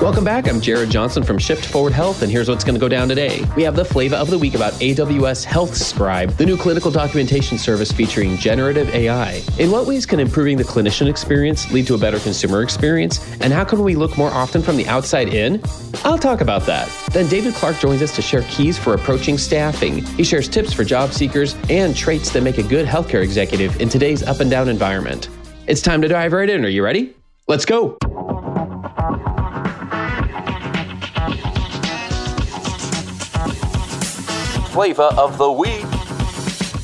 Welcome back. I'm Jared Johnson from Shift Forward Health, and here's what's going to go down today. We have the flavor of the week about AWS HealthScribe, the new clinical documentation service featuring generative AI. In what ways can improving the clinician experience lead to a better consumer experience? And how can we look more often from the outside in? I'll talk about that. Then David Clark joins us to share keys for approaching staffing. He shares tips for job seekers and traits that make a good healthcare executive in today's up and down environment. It's time to dive right in. Are you ready? Let's go. Flavor of the week.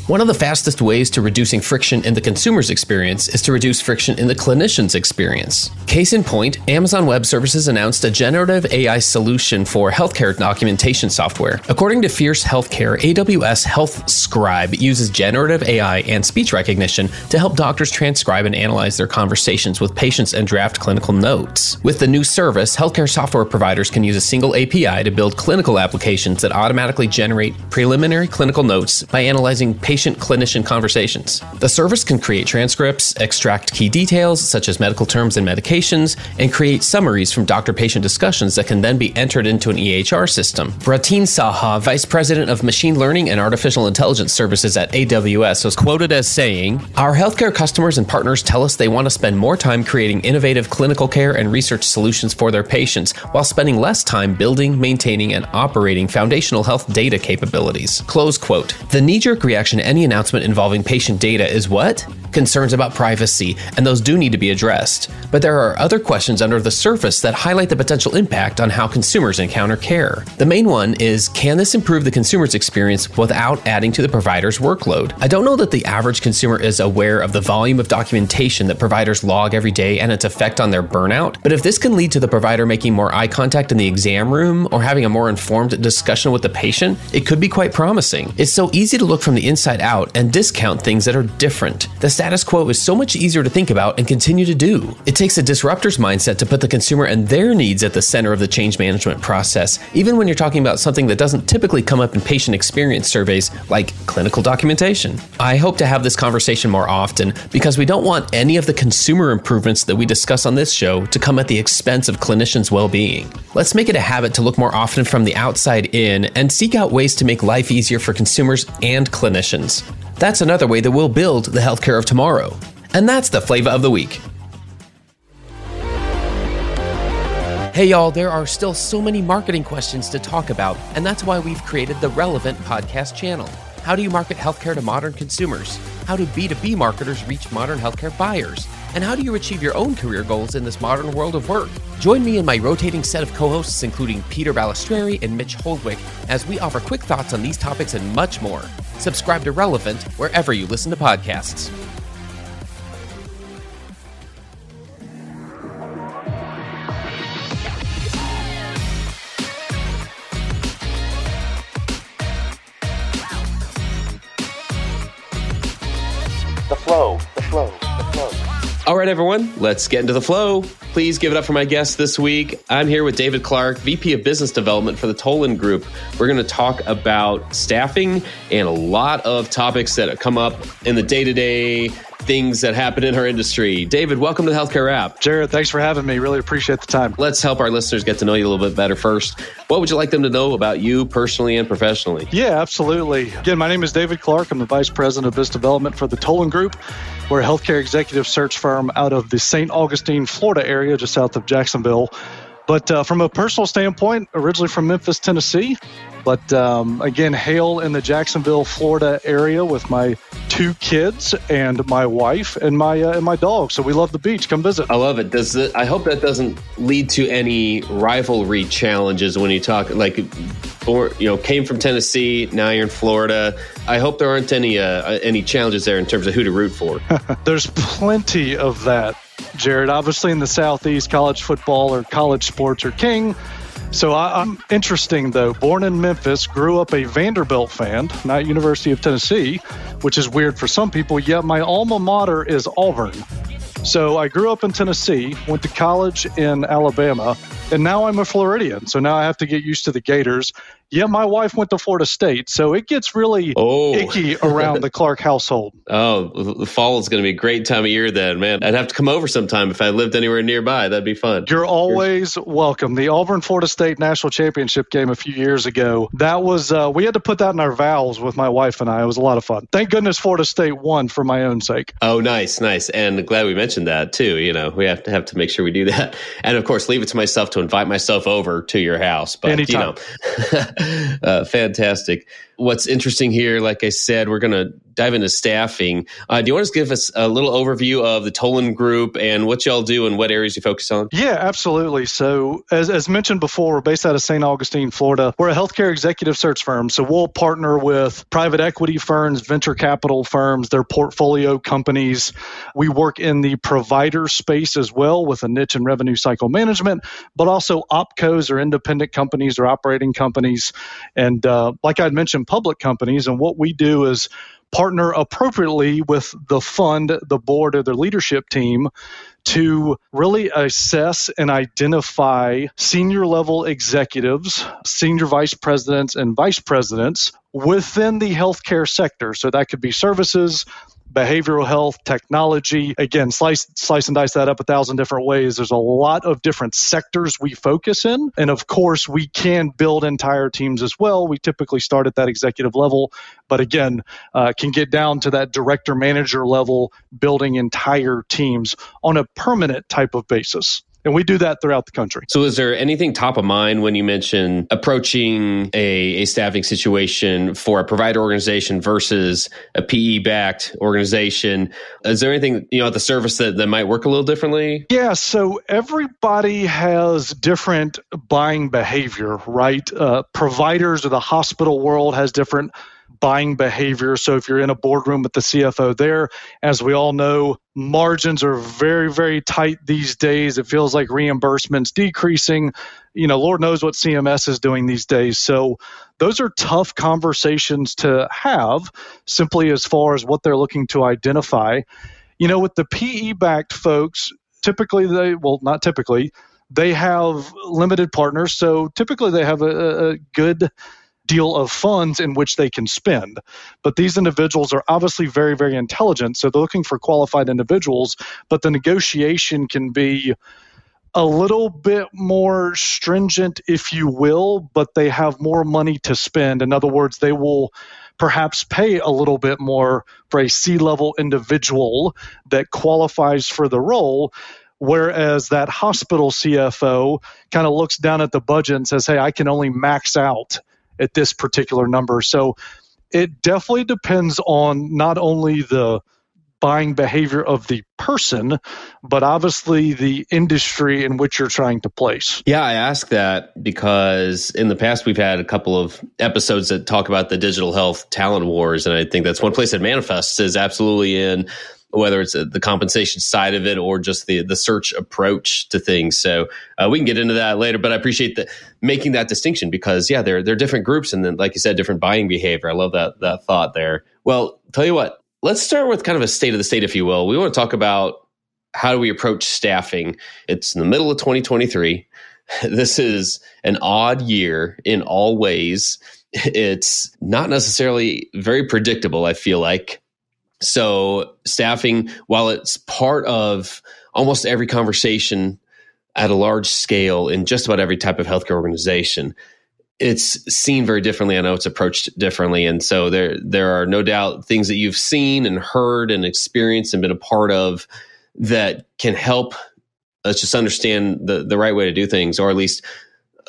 One of the fastest ways to reducing friction in the consumer's experience is to reduce friction in the clinician's experience. Case in point, Amazon Web Services announced a generative AI solution for healthcare documentation software. According to Fierce Healthcare, AWS HealthScribe uses generative AI and speech recognition to help doctors transcribe and analyze their conversations with patients and draft clinical notes. With the new service, healthcare software providers can use a single API to build clinical applications that automatically generate preliminary clinical notes by analyzing patient clinician conversations. The service can create transcripts, extract key details such as medical terms and medications, and create summaries from doctor patient discussions that can then be entered into an EHR system. Bratin Saha, Vice President of Machine Learning and Artificial Intelligence Services at AWS, was quoted as saying Our healthcare customers and partners tell us they want to spend more time creating innovative clinical care and research solutions for their patients while spending less time building, maintaining, and operating foundational health data capabilities. Close quote. The knee jerk reaction any announcement involving patient data is what? Concerns about privacy, and those do need to be addressed. But there are other questions under the surface that highlight the potential impact on how consumers encounter care. The main one is can this improve the consumer's experience without adding to the provider's workload? I don't know that the average consumer is aware of the volume of documentation that providers log every day and its effect on their burnout, but if this can lead to the provider making more eye contact in the exam room or having a more informed discussion with the patient, it could be quite promising. It's so easy to look from the inside out and discount things that are different. The status quo is so much easier to think about and continue to do. It takes a disruptor's mindset to put the consumer and their needs at the center of the change management process, even when you're talking about something that doesn't typically come up in patient experience surveys like clinical documentation. I hope to have this conversation more often because we don't want any of the consumer improvements that we discuss on this show to come at the expense of clinicians' well being. Let's make it a habit to look more often from the outside in and seek out ways to make life easier for consumers and clinicians. That's another way that we'll build the healthcare of tomorrow. And that's the flavor of the week. Hey y'all, there are still so many marketing questions to talk about, and that's why we've created the Relevant podcast channel. How do you market healthcare to modern consumers? How do B2B marketers reach modern healthcare buyers? And how do you achieve your own career goals in this modern world of work? Join me and my rotating set of co hosts, including Peter Balistreri and Mitch Holdwick, as we offer quick thoughts on these topics and much more. Subscribe to Relevant wherever you listen to podcasts. Right, everyone, let's get into the flow. Please give it up for my guest this week. I'm here with David Clark, VP of Business Development for the Tolan Group. We're going to talk about staffing and a lot of topics that come up in the day to day things that happen in our industry. David, welcome to the Healthcare Rap. Jared, thanks for having me. Really appreciate the time. Let's help our listeners get to know you a little bit better first. What would you like them to know about you personally and professionally? Yeah, absolutely. Again, my name is David Clark. I'm the Vice President of Business Development for the Tolan Group. We're a healthcare executive search firm out of the St. Augustine, Florida area, just south of Jacksonville. But uh, from a personal standpoint, originally from Memphis, Tennessee, but um, again, hail in the Jacksonville, Florida area with my two kids and my wife and my uh, and my dog. So we love the beach. Come visit. I love it. Does it, I hope that doesn't lead to any rivalry challenges when you talk like, or you know, came from Tennessee. Now you're in Florida. I hope there aren't any uh, any challenges there in terms of who to root for. There's plenty of that. Jared, obviously in the Southeast, college football or college sports are king. So I, am interesting though. Born in Memphis, grew up a Vanderbilt fan, not University of Tennessee, which is weird for some people. Yet my alma mater is Auburn. So I grew up in Tennessee, went to college in Alabama, and now I'm a Floridian. So now I have to get used to the Gators. Yeah, my wife went to Florida State, so it gets really oh. icky around the Clark household. Oh, the fall is going to be a great time of year then, man. I'd have to come over sometime if I lived anywhere nearby. That'd be fun. You're always welcome. The Auburn Florida State National Championship game a few years ago, that was, uh, we had to put that in our vows with my wife and I. It was a lot of fun. Thank goodness Florida State won for my own sake. Oh, nice, nice. And glad we mentioned that too. You know, we have to have to make sure we do that. And of course, leave it to myself to invite myself over to your house. But, Anytime. you know, uh, fantastic. What's interesting here, like I said, we're going to dive into staffing. Uh, do you want to give us a little overview of the Tolan Group and what y'all do and what areas you focus on? Yeah, absolutely. So, as, as mentioned before, we're based out of St. Augustine, Florida. We're a healthcare executive search firm. So, we'll partner with private equity firms, venture capital firms, their portfolio companies. We work in the provider space as well with a niche in revenue cycle management, but also opcos or independent companies or operating companies. And uh, like I'd mentioned, public companies. And what we do is partner appropriately with the fund, the board, or the leadership team to really assess and identify senior level executives, senior vice presidents, and vice presidents within the healthcare sector. So that could be services, behavioral health, technology. Again, slice, slice and dice that up a thousand different ways. There's a lot of different sectors we focus in. And of course, we can build entire teams as well. We typically start at that executive level, but again, uh, can get down to that director manager level, building entire teams on a permanent type of basis. And we do that throughout the country. So, is there anything top of mind when you mention approaching a, a staffing situation for a provider organization versus a PE backed organization? Is there anything, you know, at the service that, that might work a little differently? Yeah. So, everybody has different buying behavior, right? Uh, providers of the hospital world has different buying behavior. So if you're in a boardroom with the CFO there, as we all know, margins are very, very tight these days. It feels like reimbursements decreasing. You know, Lord knows what CMS is doing these days. So those are tough conversations to have simply as far as what they're looking to identify. You know, with the PE backed folks, typically they, well, not typically, they have limited partners. So typically they have a, a good deal of funds in which they can spend. But these individuals are obviously very, very intelligent. So they're looking for qualified individuals, but the negotiation can be a little bit more stringent, if you will, but they have more money to spend. In other words, they will perhaps pay a little bit more for a C level individual that qualifies for the role. Whereas that hospital CFO kind of looks down at the budget and says, Hey, I can only max out at this particular number. So it definitely depends on not only the buying behavior of the person, but obviously the industry in which you're trying to place. Yeah, I ask that because in the past we've had a couple of episodes that talk about the digital health talent wars. And I think that's one place that manifests is absolutely in whether it's the compensation side of it or just the the search approach to things. So uh, we can get into that later. But I appreciate the making that distinction because yeah, they're they're different groups and then like you said, different buying behavior. I love that that thought there. Well, tell you what, let's start with kind of a state of the state, if you will. We want to talk about how do we approach staffing. It's in the middle of 2023. This is an odd year in all ways. It's not necessarily very predictable. I feel like So, staffing, while it's part of almost every conversation at a large scale in just about every type of healthcare organization, it's seen very differently. I know it's approached differently, and so there there are no doubt things that you've seen and heard and experienced and been a part of that can help us just understand the the right way to do things, or at least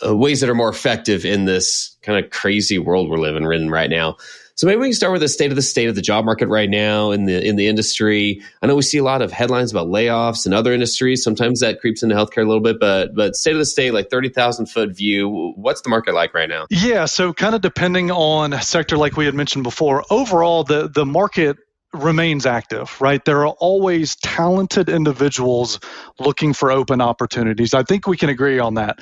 uh, ways that are more effective in this kind of crazy world we're living in right now. So maybe we can start with the state of the state of the job market right now in the in the industry. I know we see a lot of headlines about layoffs in other industries. Sometimes that creeps into healthcare a little bit, but but state of the state, like thirty thousand foot view, what's the market like right now? Yeah, so kind of depending on sector, like we had mentioned before, overall the the market remains active, right? There are always talented individuals looking for open opportunities. I think we can agree on that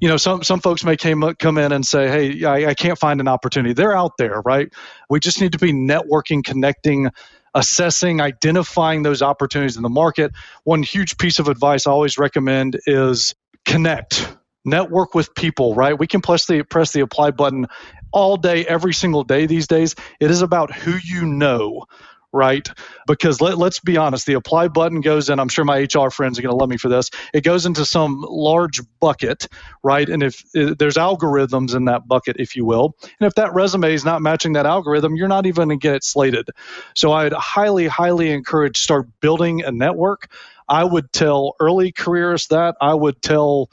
you know, some some folks may came, come in and say, "Hey, I, I can't find an opportunity." They're out there, right? We just need to be networking, connecting, assessing, identifying those opportunities in the market. One huge piece of advice I always recommend is connect, network with people. Right? We can press the press the apply button all day, every single day these days. It is about who you know right? Because let, let's be honest, the apply button goes in. I'm sure my HR friends are going to love me for this. It goes into some large bucket, right? And if, if there's algorithms in that bucket, if you will, and if that resume is not matching that algorithm, you're not even going to get it slated. So I'd highly, highly encourage start building a network. I would tell early careers that. I would tell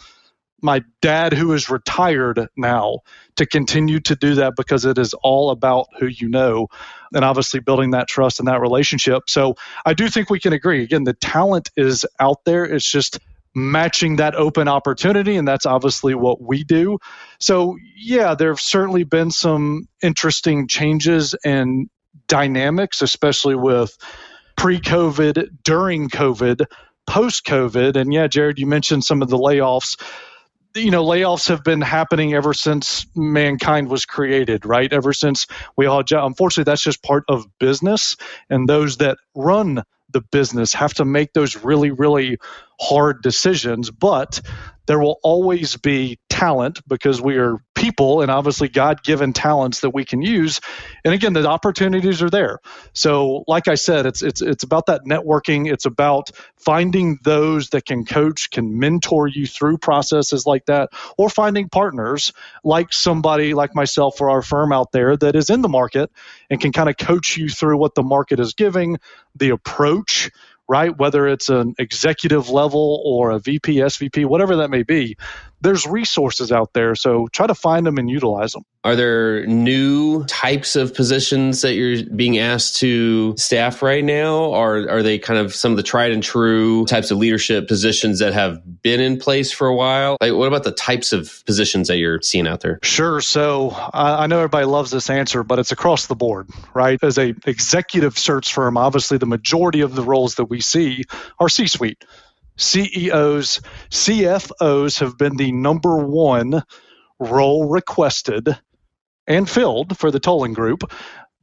my dad, who is retired now, to continue to do that because it is all about who you know and obviously building that trust and that relationship. So I do think we can agree. Again, the talent is out there. It's just matching that open opportunity and that's obviously what we do so yeah there have certainly been some interesting changes and dynamics especially with pre-covid during covid post-covid and yeah jared you mentioned some of the layoffs you know layoffs have been happening ever since mankind was created right? Ever since we all unfortunately that's just part of business and those that run the business have to make those really really hard decisions but there will always be talent because we are people and obviously God given talents that we can use. And again, the opportunities are there. So, like I said, it's it's it's about that networking. It's about finding those that can coach, can mentor you through processes like that, or finding partners like somebody like myself or our firm out there that is in the market and can kind of coach you through what the market is giving, the approach right? Whether it's an executive level or a VP, SVP, whatever that may be, there's resources out there. So try to find them and utilize them. Are there new types of positions that you're being asked to staff right now? Or are they kind of some of the tried and true types of leadership positions that have been in place for a while? Like, what about the types of positions that you're seeing out there? Sure. So I know everybody loves this answer, but it's across the board, right? As a executive search firm, obviously the majority of the roles that we see are C-suite. CEOs, CFOs have been the number one role requested and filled for the Tolan group.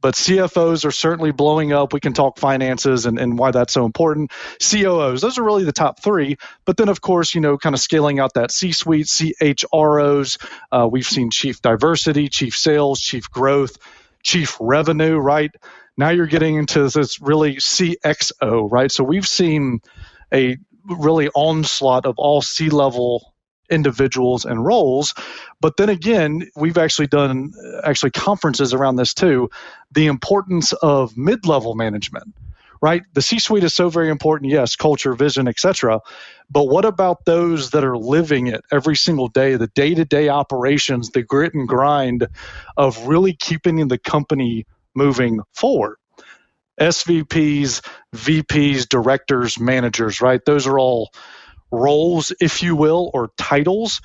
But CFOs are certainly blowing up. We can talk finances and, and why that's so important. COOs, those are really the top three. But then, of course, you know, kind of scaling out that C suite, CHROs. Uh, we've seen chief diversity, chief sales, chief growth, chief revenue, right? Now you're getting into this really CXO, right? So we've seen a really onslaught of all C level individuals and roles. But then again, we've actually done actually conferences around this too. The importance of mid level management. Right, the C-suite is so very important. Yes, culture, vision, etc. But what about those that are living it every single day? The day-to-day operations, the grit and grind of really keeping the company moving forward. SVPs, VPs, directors, managers, right? Those are all roles, if you will, or titles.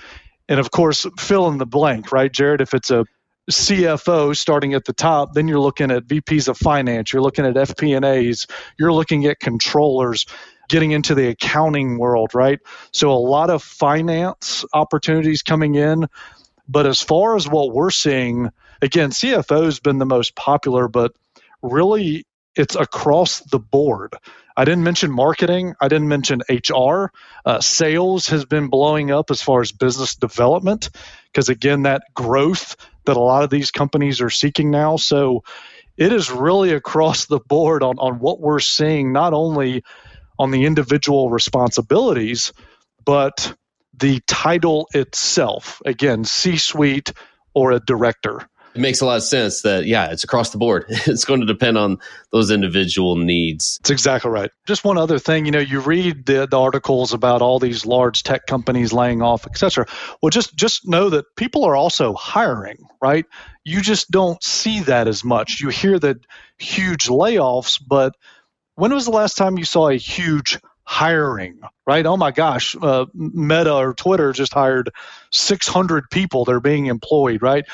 And of course, fill in the blank, right, Jared? If it's a CFO starting at the top, then you're looking at VPs of finance, you're looking at FP&As, you're looking at controllers, getting into the accounting world, right? So a lot of finance opportunities coming in. But as far as what we're seeing, again, CFO has been the most popular, but really it's across the board. I didn't mention marketing. I didn't mention HR. Uh, sales has been blowing up as far as business development because, again, that growth that a lot of these companies are seeking now. So it is really across the board on, on what we're seeing, not only on the individual responsibilities, but the title itself. Again, C suite or a director it makes a lot of sense that yeah it's across the board it's going to depend on those individual needs that's exactly right just one other thing you know you read the, the articles about all these large tech companies laying off etc well just just know that people are also hiring right you just don't see that as much you hear the huge layoffs but when was the last time you saw a huge hiring, right? Oh my gosh, uh, Meta or Twitter just hired 600 people. They're being employed, right?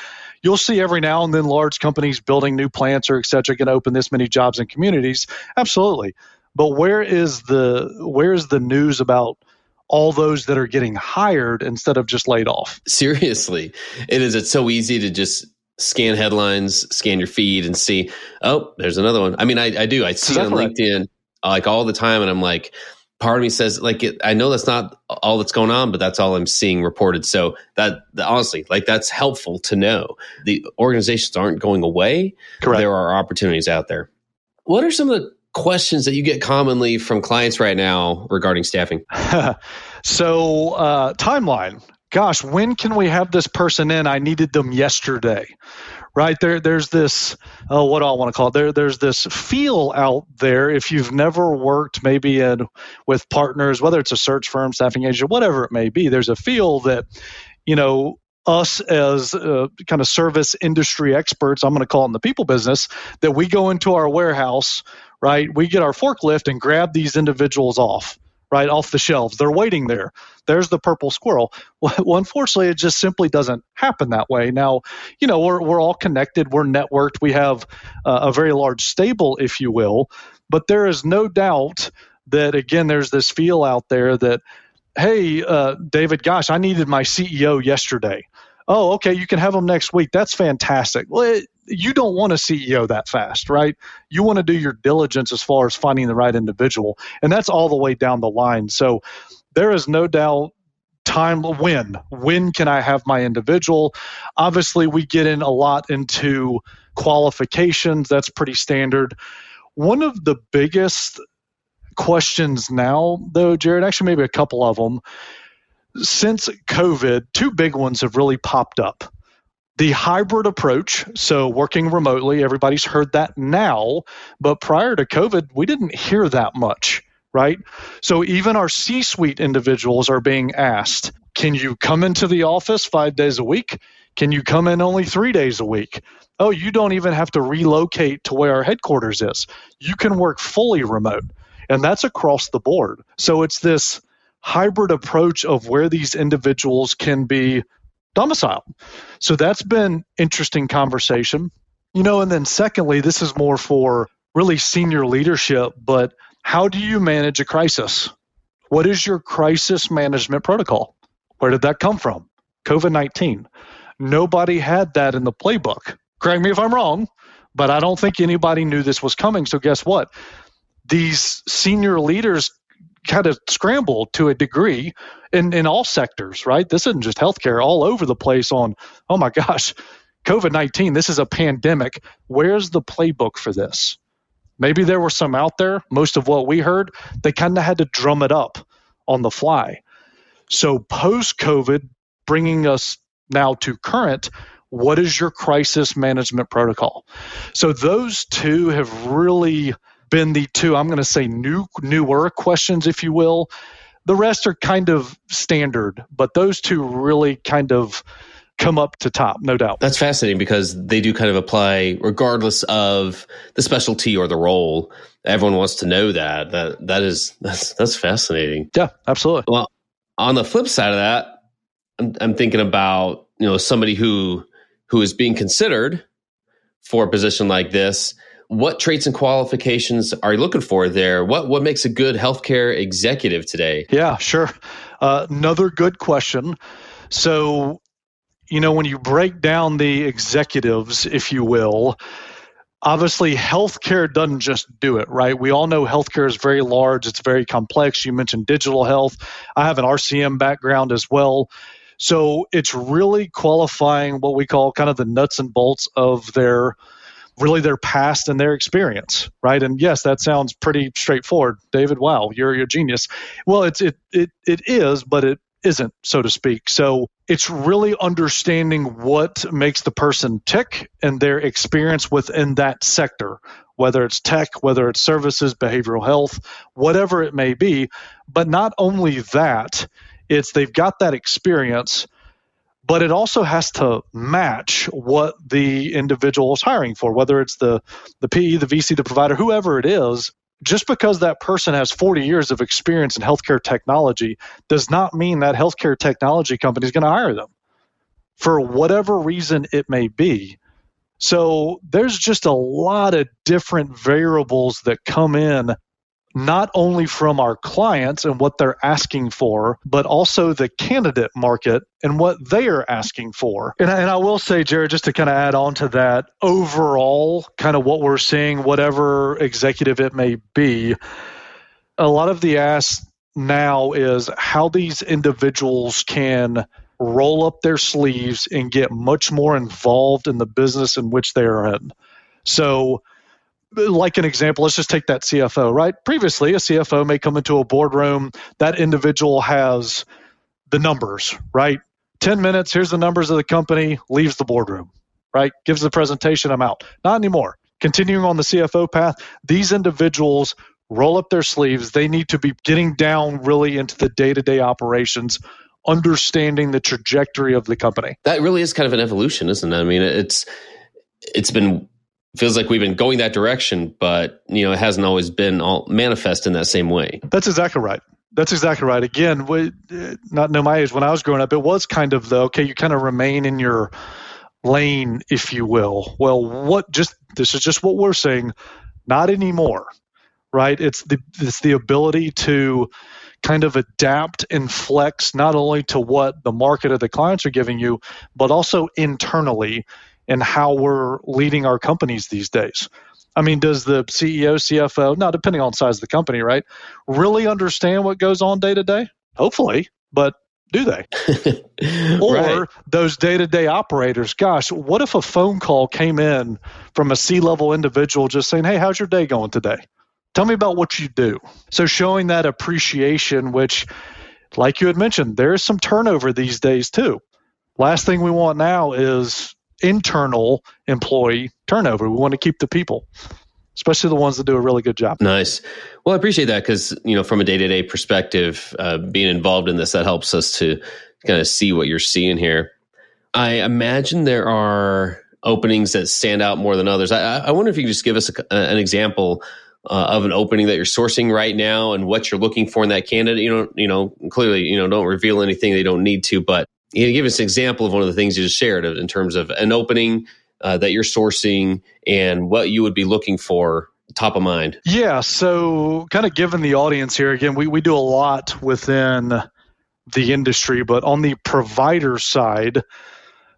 You'll see every now and then large companies building new plants or et cetera going to open this many jobs in communities. Absolutely. But where is the where is the news about all those that are getting hired instead of just laid off? Seriously, it is. It's so easy to just scan headlines, scan your feed, and see. Oh, there's another one. I mean, I, I do. I see it on? LinkedIn like all the time, and I'm like, part of me says like it, i know that's not all that's going on but that's all i'm seeing reported. So that, honestly like that's helpful to know. The organizations aren't going away. Correct. there are opportunities out there. What are some of the questions that you get commonly from clients right now regarding staffing? So uh, timeline. Gosh when can we have this person in? I needed them yesterday right? There there's this oh, what do I want to call it? There there's this feel out there. If you've never worked maybe in with partners whether it's a search firm staffing agent whatever it may be there's a feel that you know us as uh, kind of service industry experts i'm going to call in the people business that we go into our warehouse right? We get our forklift and grab these individuals off right off the shelves. They're waiting there. There's the purple squirrel. Well, unfortunately, it just simply doesn't happen that way. Now, you know, we're, we're all connected, we're networked, we have uh, a very large stable, if you will. But there is no doubt that, again, there's this feel out there that, hey, uh, David, gosh, I needed my CEO yesterday. Oh, okay, you can have them next week. That's fantastic. Well, it, you don't want a CEO that fast, right? You want to do your diligence as far as finding the right individual, and that's all the way down the line. So there is no doubt time when when can i have my individual obviously we get in a lot into qualifications that's pretty standard one of the biggest questions now though jared actually maybe a couple of them since covid two big ones have really popped up the hybrid approach, so working remotely, everybody's heard that now, but prior to COVID, we didn't hear that much, right? So even our C suite individuals are being asked can you come into the office five days a week? Can you come in only three days a week? Oh, you don't even have to relocate to where our headquarters is. You can work fully remote. And that's across the board. So it's this hybrid approach of where these individuals can be domiciled. So that's been interesting conversation. You know, and then secondly, this is more for really senior leadership, but how do you manage a crisis? What is your crisis management protocol? Where did that come from? COVID 19. Nobody had that in the playbook. Correct me if I'm wrong, but I don't think anybody knew this was coming. So, guess what? These senior leaders kind of scrambled to a degree in, in all sectors, right? This isn't just healthcare, all over the place on, oh my gosh, COVID 19, this is a pandemic. Where's the playbook for this? Maybe there were some out there. Most of what we heard, they kind of had to drum it up on the fly. So, post COVID, bringing us now to current, what is your crisis management protocol? So, those two have really been the two I'm going to say new newer questions, if you will. The rest are kind of standard, but those two really kind of come up to top, no doubt. That's fascinating because they do kind of apply regardless of the specialty or the role. Everyone wants to know that. That that is that's that's fascinating. Yeah, absolutely. Well, on the flip side of that, I'm, I'm thinking about you know somebody who who is being considered for a position like this what traits and qualifications are you looking for there? What what makes a good healthcare executive today? Yeah, sure. Uh, another good question. So, you know, when you break down the executives, if you will, obviously healthcare doesn't just do it, right? We all know healthcare is very large, it's very complex. You mentioned digital health. I have an RCM background as well. So it's really qualifying what we call kind of the nuts and bolts of their really their past and their experience, right? And yes, that sounds pretty straightforward. David, wow, you're a genius. Well, it's it it it is, but it isn't, so to speak. So it's really understanding what makes the person tick and their experience within that sector, whether it's tech, whether it's services, behavioral health, whatever it may be. But not only that, it's they've got that experience but it also has to match what the individual is hiring for, whether it's the, the PE, the VC, the provider, whoever it is. Just because that person has 40 years of experience in healthcare technology does not mean that healthcare technology company is going to hire them for whatever reason it may be. So there's just a lot of different variables that come in not only from our clients and what they're asking for, but also the candidate market and what they are asking for. And, and I will say, Jared, just to kind of add on to that, overall, kind of what we're seeing, whatever executive it may be, a lot of the ask now is how these individuals can roll up their sleeves and get much more involved in the business in which they are in. So, like an example, let's just take that CFO, right? Previously, a CFO may come into a boardroom, that individual has the numbers, right? 10 minutes, here's the numbers of the company, leaves the boardroom, right? Gives the presentation, I'm out. Not anymore. Continuing on the CFO path, these individuals roll up their sleeves. They need to be getting down really into the day to day operations, understanding the trajectory of the company. That really is kind of an evolution, isn't it? I mean, it's it's been feels like we've been going that direction, but you know, it hasn't always been all manifest in that same way. That's exactly right. That's exactly right. Again, we, not know my age when I was growing up, it was kind of the okay, you kind of remain in your lane, if you will. Well, what just this is just what we're saying, not anymore, right? It's the it's the ability to kind of adapt and flex not only to what the market or the clients are giving you, but also internally in how we're leading our companies these days. I mean, does the CEO, CFO, now depending on size of the company, right, really understand what goes on day to day? Hopefully, but do they? or right. those day to day operators, gosh, what if a phone call came in from a C level individual just saying, hey, how's your day going today? Tell me about what you do. So showing that appreciation, which, like you had mentioned, there is some turnover these days too. Last thing we want now is internal employee turnover. We want to keep the people, especially the ones that do a really good job. Nice. Well, I appreciate that because you know, from a day to day perspective, uh, being involved in this that helps us to kind of see what you're seeing here. I imagine there are openings that stand out more than others. I, I wonder if you could just give us a, an example uh, of an opening that you're sourcing right now and what you're looking for in that candidate. You know, you know, clearly, you know, don't reveal anything they don't need to, but you give us an example of one of the things you just shared in terms of an opening uh, that you're sourcing and what you would be looking for top of mind. Yeah. So, kind of given the audience here, again, we, we do a lot within the industry, but on the provider side,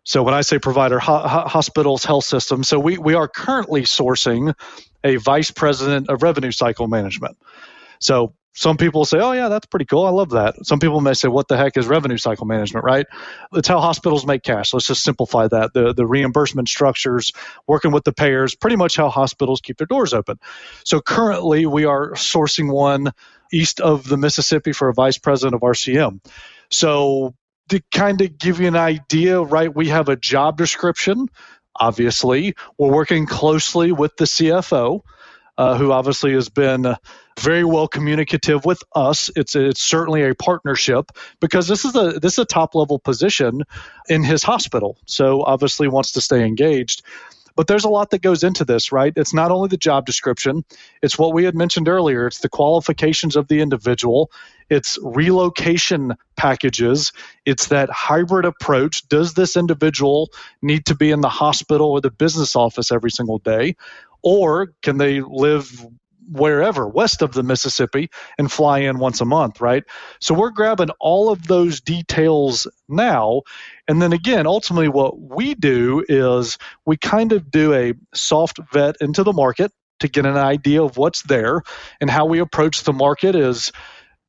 so when I say provider, ho- hospitals, health systems, so we, we are currently sourcing a vice president of revenue cycle management. So some people say, oh, yeah, that's pretty cool. I love that. Some people may say, what the heck is revenue cycle management, right? It's how hospitals make cash. Let's just simplify that. The, the reimbursement structures, working with the payers, pretty much how hospitals keep their doors open. So currently, we are sourcing one east of the Mississippi for a vice president of RCM. So to kind of give you an idea, right, we have a job description. Obviously, we're working closely with the CFO, uh, who obviously has been very well communicative with us. It's it's certainly a partnership because this is a this is a top level position in his hospital. So obviously wants to stay engaged. But there's a lot that goes into this, right? It's not only the job description, it's what we had mentioned earlier. It's the qualifications of the individual, it's relocation packages, it's that hybrid approach. Does this individual need to be in the hospital or the business office every single day? Or can they live wherever west of the Mississippi and fly in once a month, right? So we're grabbing all of those details now. And then again, ultimately, what we do is we kind of do a soft vet into the market to get an idea of what's there and how we approach the market is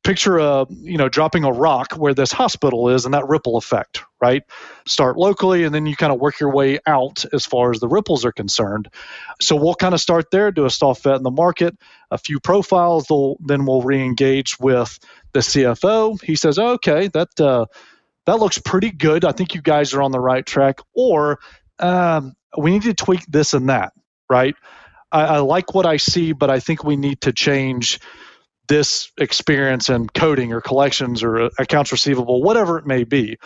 picture a you know dropping a rock where this hospital is and that ripple effect right? Start locally and then you kind of work your way out as far as the ripples are concerned. So we'll kind of start there do a soft vet in the market a few profiles then we'll re-engage with the cfo he says okay that uh, that looks pretty good. I think you guys are on the right track. Or um, we need to tweak this and that right? I, I like what i see but i think we need to change this experience in coding or collections or uh, accounts receivable, whatever it may be.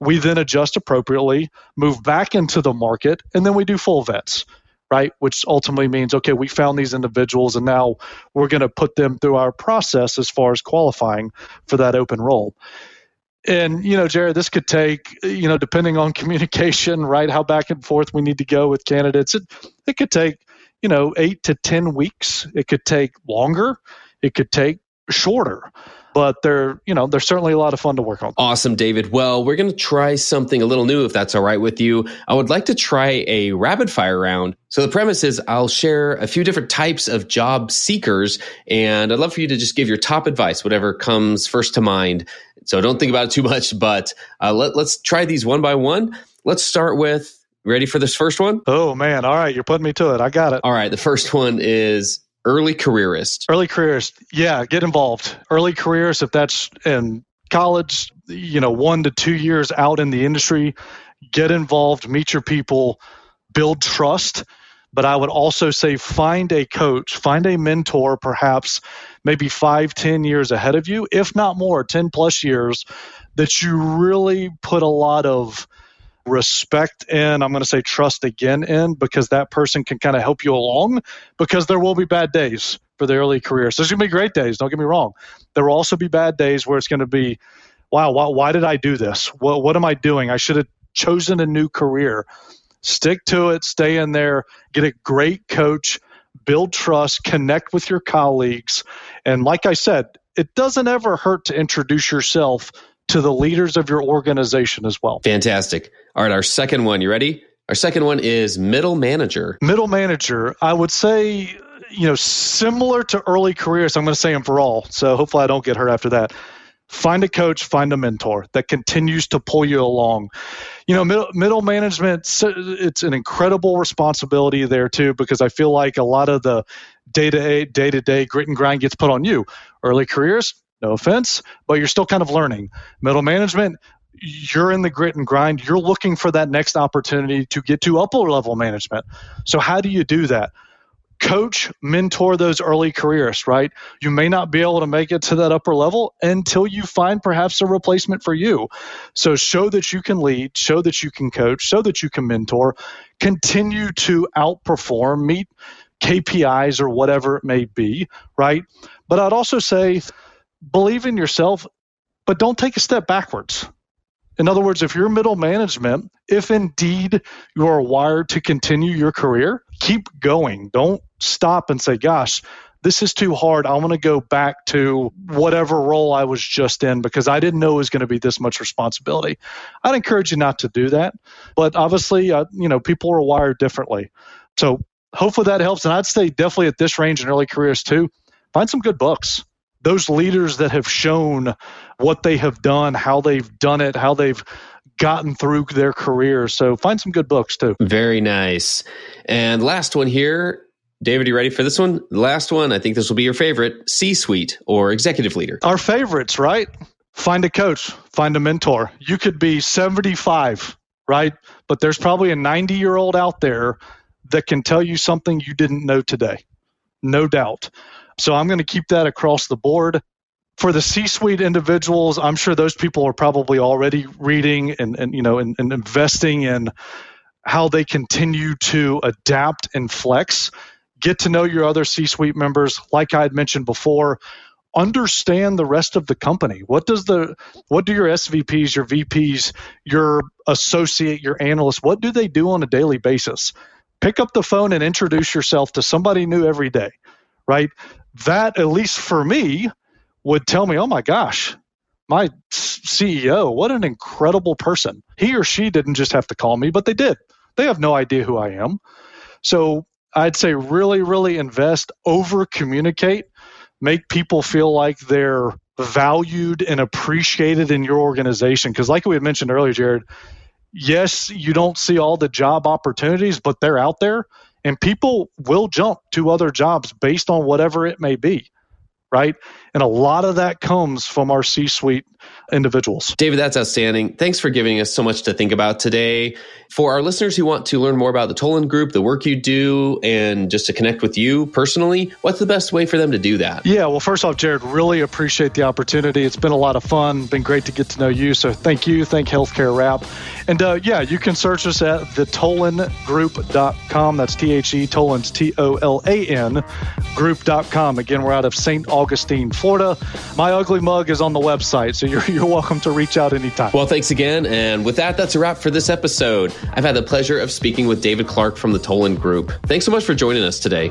We then adjust appropriately, move back into the market, and then we do full vets, right? Which ultimately means, okay, we found these individuals and now we're going to put them through our process as far as qualifying for that open role. And, you know, Jared, this could take, you know, depending on communication, right? How back and forth we need to go with candidates. It, it could take, you know, eight to 10 weeks. It could take longer it could take shorter but they're you know they're certainly a lot of fun to work on. Awesome david. Well we're going to try something a little new if that's all right with you. I would like to try a rapid fire round. So the premise is i'll share a few different types of job seekers and i'd love for you to just give your top advice whatever comes first to mind. So don't think about it too much but uh, let, let's try these one by one. Let's start with ready for this first one? Oh man. All right. You're putting me to it. I got it. All right. The first one is early careerist. Early careerist, yeah, get involved. Early careers, if that's in college, you know, one to two years out in the industry, get involved, meet your people, build trust. But I would also say find a coach, find a mentor, perhaps maybe five, ten years ahead of you, if not more, 10 plus years, that you really put a lot of respect in, I'm going to say trust again in, because that person can kind of help you along because there will be bad days for the early career. So there's going to be great days, don't get me wrong. There will also be bad days where it's going to be, wow, why, why did I do this? What, what am I doing? I should have chosen a new career. Stick to it, stay in there, get a great coach, build trust, connect with your colleagues. And like I said, it doesn't ever hurt to introduce yourself to the leaders of your organization as well. Fantastic. All right, our second one, you ready? Our second one is middle manager. Middle manager, I would say, you know, similar to early careers, I'm going to say them for all. So hopefully I don't get hurt after that. Find a coach, find a mentor that continues to pull you along. You know, middle, middle management, it's an incredible responsibility there too, because I feel like a lot of the day to day, day to day grit and grind gets put on you. Early careers, no offense, but you're still kind of learning. Middle management, you're in the grit and grind. You're looking for that next opportunity to get to upper level management. So, how do you do that? Coach, mentor those early careers, right? You may not be able to make it to that upper level until you find perhaps a replacement for you. So, show that you can lead, show that you can coach, show that you can mentor, continue to outperform, meet KPIs or whatever it may be, right? But I'd also say, believe in yourself, but don't take a step backwards. In other words, if you're middle management, if indeed you are wired to continue your career, keep going. Don't stop and say, gosh, this is too hard. I want to go back to whatever role I was just in because I didn't know it was going to be this much responsibility. I'd encourage you not to do that. But obviously, uh, you know, people are wired differently. So hopefully that helps. And I'd say definitely at this range in early careers too, find some good books those leaders that have shown what they have done, how they've done it, how they've gotten through their career. So find some good books too. Very nice. And last one here. David, you ready for this one? Last one, I think this will be your favorite C suite or executive leader. Our favorites, right? Find a coach, find a mentor. You could be 75, right? But there's probably a 90 year old out there that can tell you something you didn't know today. No doubt. So I'm going to keep that across the board. For the C-suite individuals, I'm sure those people are probably already reading and, and you know and, and investing in how they continue to adapt and flex. Get to know your other C-suite members, like I had mentioned before. Understand the rest of the company. What does the what do your SVPs, your VPs, your associate, your analyst, what do they do on a daily basis? Pick up the phone and introduce yourself to somebody new every day, right? That, at least for me, would tell me, oh my gosh, my CEO, what an incredible person. He or she didn't just have to call me, but they did. They have no idea who I am. So I'd say really, really invest, over communicate, make people feel like they're valued and appreciated in your organization. Because, like we had mentioned earlier, Jared, yes, you don't see all the job opportunities, but they're out there, and people will jump to other jobs based on whatever it may be right? And a lot of that comes from our C suite individuals. David, that's outstanding. Thanks for giving us so much to think about today. For our listeners who want to learn more about the Tolan Group, the work you do, and just to connect with you personally, what's the best way for them to do that? Yeah, well, first off, Jared, really appreciate the opportunity. It's been a lot of fun, been great to get to know you. So thank you. Thank Healthcare Rap. And uh, yeah, you can search us at thetolangroup.com. That's T H E, Tolan's T O L A N, group.com. Again, we're out of St. Augustine, Florida. My ugly mug is on the website, so you're, you're welcome to reach out anytime. Well, thanks again. And with that, that's a wrap for this episode. I've had the pleasure of speaking with David Clark from the Tolan Group. Thanks so much for joining us today.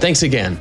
Thanks again.